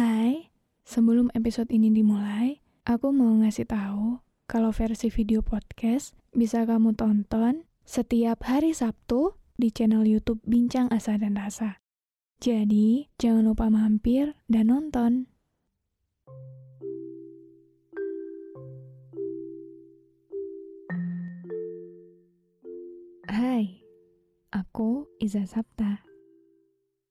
Hai, sebelum episode ini dimulai, aku mau ngasih tahu kalau versi video podcast bisa kamu tonton setiap hari Sabtu di channel YouTube Bincang Asa dan Rasa. Jadi, jangan lupa mampir dan nonton. Hai, aku Iza Sapta.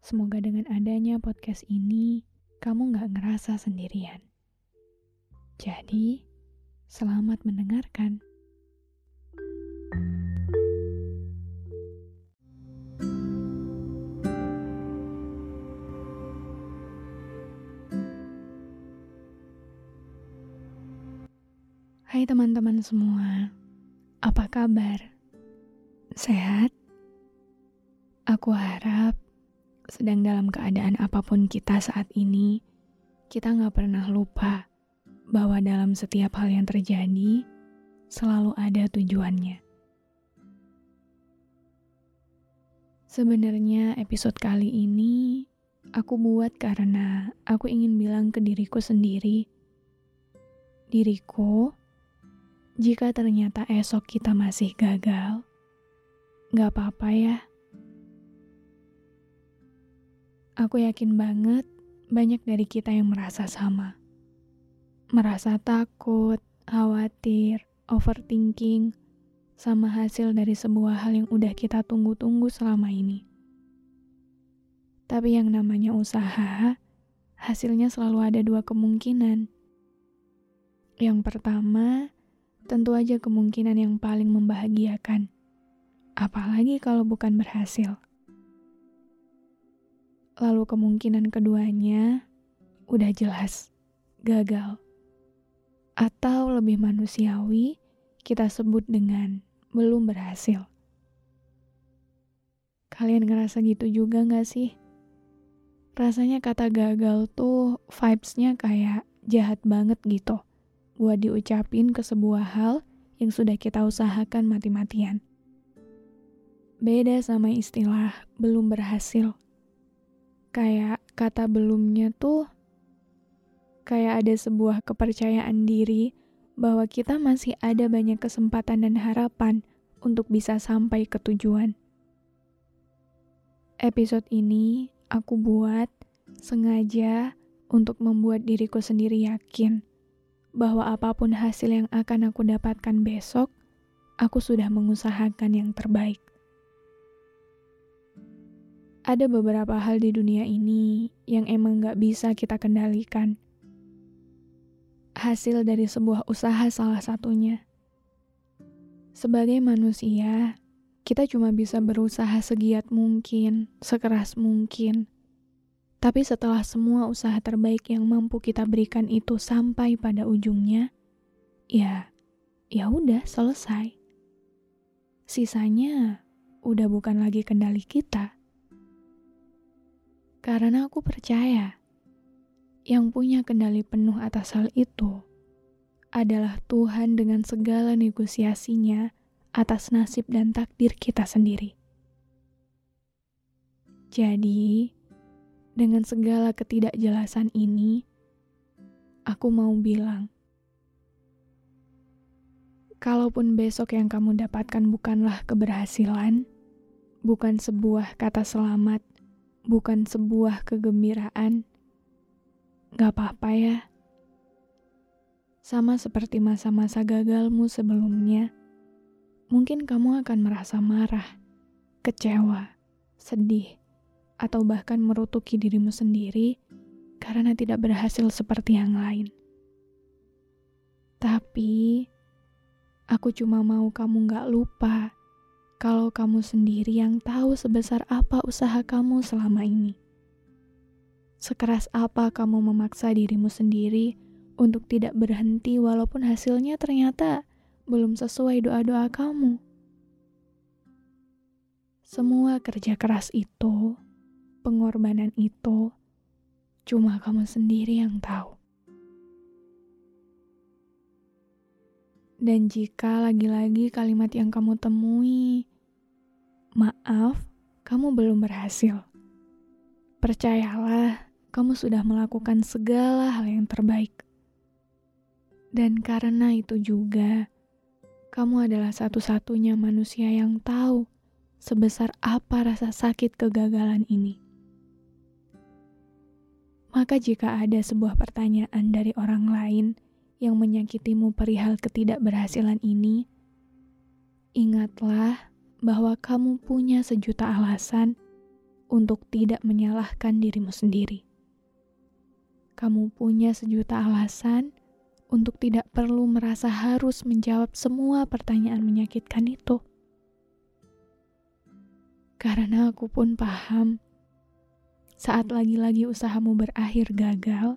semoga dengan adanya podcast ini, kamu gak ngerasa sendirian. Jadi, selamat mendengarkan. Hai teman-teman semua, apa kabar? Sehat? Aku harap sedang dalam keadaan apa pun kita saat ini, kita nggak pernah lupa bahwa dalam setiap hal yang terjadi selalu ada tujuannya. Sebenarnya episode kali ini aku buat karena aku ingin bilang ke diriku sendiri, diriku jika ternyata esok kita masih gagal, gak apa-apa ya. Aku yakin banget banyak dari kita yang merasa sama. Merasa takut, khawatir, overthinking, sama hasil dari sebuah hal yang udah kita tunggu-tunggu selama ini. Tapi yang namanya usaha, hasilnya selalu ada dua kemungkinan. Yang pertama, tentu aja kemungkinan yang paling membahagiakan. Apalagi kalau bukan berhasil. Lalu kemungkinan keduanya udah jelas gagal. Atau lebih manusiawi, kita sebut dengan belum berhasil. Kalian ngerasa gitu juga gak sih? Rasanya kata gagal tuh vibes-nya kayak jahat banget gitu buat diucapin ke sebuah hal yang sudah kita usahakan mati-matian. Beda sama istilah belum berhasil. Kayak kata belumnya tuh kayak ada sebuah kepercayaan diri bahwa kita masih ada banyak kesempatan dan harapan untuk bisa sampai ke tujuan. Episode ini aku buat sengaja untuk membuat diriku sendiri yakin bahwa apa pun hasil yang akan aku dapatkan besok, aku sudah mengusahakan yang terbaik. Ada beberapa hal di dunia ini yang emang gak bisa kita kendalikan. Hasil dari sebuah usaha salah satunya. Sebagai manusia, kita cuma bisa berusaha segiat mungkin, sekeras mungkin, tapi setelah semua usaha terbaik yang mampu kita berikan itu sampai pada ujungnya, ya, ya udah selesai. Sisanya udah bukan lagi kendali kita. Karena aku percaya yang punya kendali penuh atas hal itu adalah Tuhan dengan segala negosiasinya atas nasib dan takdir kita sendiri. Jadi, dengan segala ketidakjelasan ini, aku mau bilang, kalaupun besok yang kamu dapatkan bukanlah keberhasilan, bukan sebuah kata selamat, bukan sebuah kegembiraan, Gak apa-apa ya. Sama seperti masa-masa gagalmu sebelumnya, mungkin kamu akan merasa marah, kecewa, sedih, atau bahkan merutuki dirimu sendiri karena tidak berhasil seperti yang lain. Tapi, aku cuma mau kamu gak lupa kalau kamu sendiri yang tahu sebesar apa usaha kamu selama ini. Sekeras apa kamu memaksa dirimu sendiri untuk tidak berhenti walaupun hasilnya ternyata belum sesuai doa-doa kamu. Semua kerja keras itu, pengorbanan itu, cuma kamu sendiri yang tahu. Dan jika lagi-lagi kalimat yang kamu temui Maaf, kamu belum berhasil. Percayalah, kamu sudah melakukan segala hal yang terbaik. Dan karena itu juga, kamu adalah satu-satunya manusia yang tahu sebesar apa rasa sakit kegagalan ini. Maka, jika ada sebuah pertanyaan dari orang lain yang menyakitimu perihal ketidakberhasilan ini, ingatlah bahwa kamu punya sejuta alasan untuk tidak menyalahkan dirimu sendiri. Kamu punya sejuta alasan untuk tidak perlu merasa harus menjawab semua pertanyaan menyakitkan itu. Karena aku pun paham, saat lagi-lagi usahamu berakhir gagal,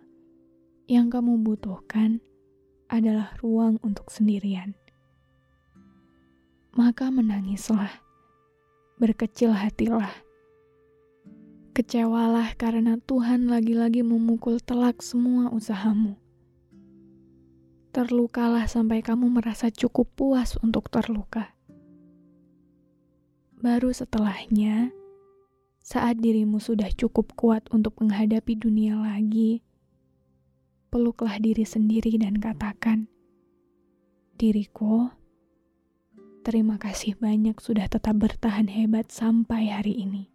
yang kamu butuhkan adalah ruang untuk sendirian maka menangislah, berkecil hatilah. Kecewalah karena Tuhan lagi-lagi memukul telak semua usahamu. Terlukalah sampai kamu merasa cukup puas untuk terluka. Baru setelahnya, saat dirimu sudah cukup kuat untuk menghadapi dunia lagi, peluklah diri sendiri dan katakan, "Diriku, Terima kasih banyak sudah tetap bertahan hebat sampai hari ini.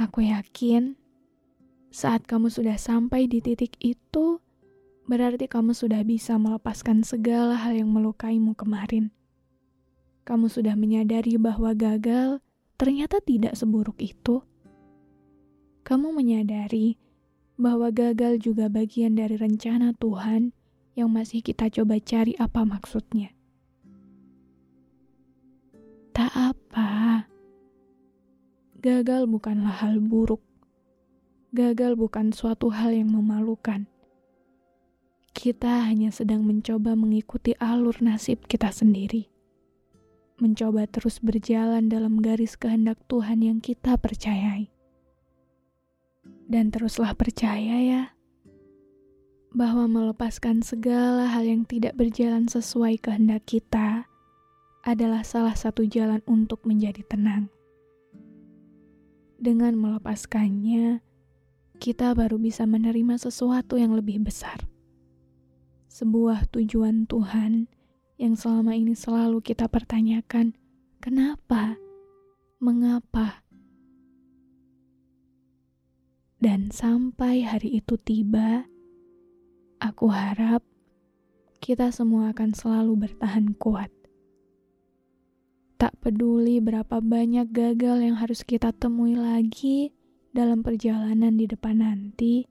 Aku yakin saat kamu sudah sampai di titik itu, berarti kamu sudah bisa melepaskan segala hal yang melukaimu kemarin. Kamu sudah menyadari bahwa gagal ternyata tidak seburuk itu. Kamu menyadari bahwa gagal juga bagian dari rencana Tuhan yang masih kita coba cari apa maksudnya. Tak apa. Gagal bukanlah hal buruk. Gagal bukan suatu hal yang memalukan. Kita hanya sedang mencoba mengikuti alur nasib kita sendiri. Mencoba terus berjalan dalam garis kehendak Tuhan yang kita percayai. Dan teruslah percaya ya bahwa melepaskan segala hal yang tidak berjalan sesuai kehendak kita adalah salah satu jalan untuk menjadi tenang. Dengan melepaskannya, kita baru bisa menerima sesuatu yang lebih besar. Sebuah tujuan Tuhan yang selama ini selalu kita pertanyakan, kenapa? Mengapa? Dan sampai hari itu tiba, Aku harap kita semua akan selalu bertahan kuat. Tak peduli berapa banyak gagal yang harus kita temui lagi dalam perjalanan di depan nanti.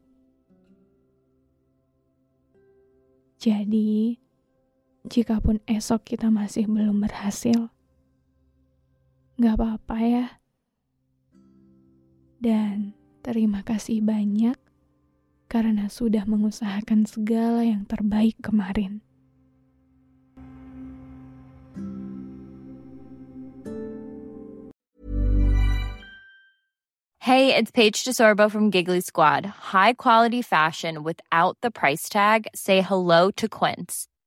Jadi, jikapun esok kita masih belum berhasil, gak apa-apa ya. Dan terima kasih banyak karena sudah mengusahakan segala yang terbaik kemarin. Hey, it's Paige DeSorbo from Giggly Squad. High quality fashion without the price tag. Say hello to Quince.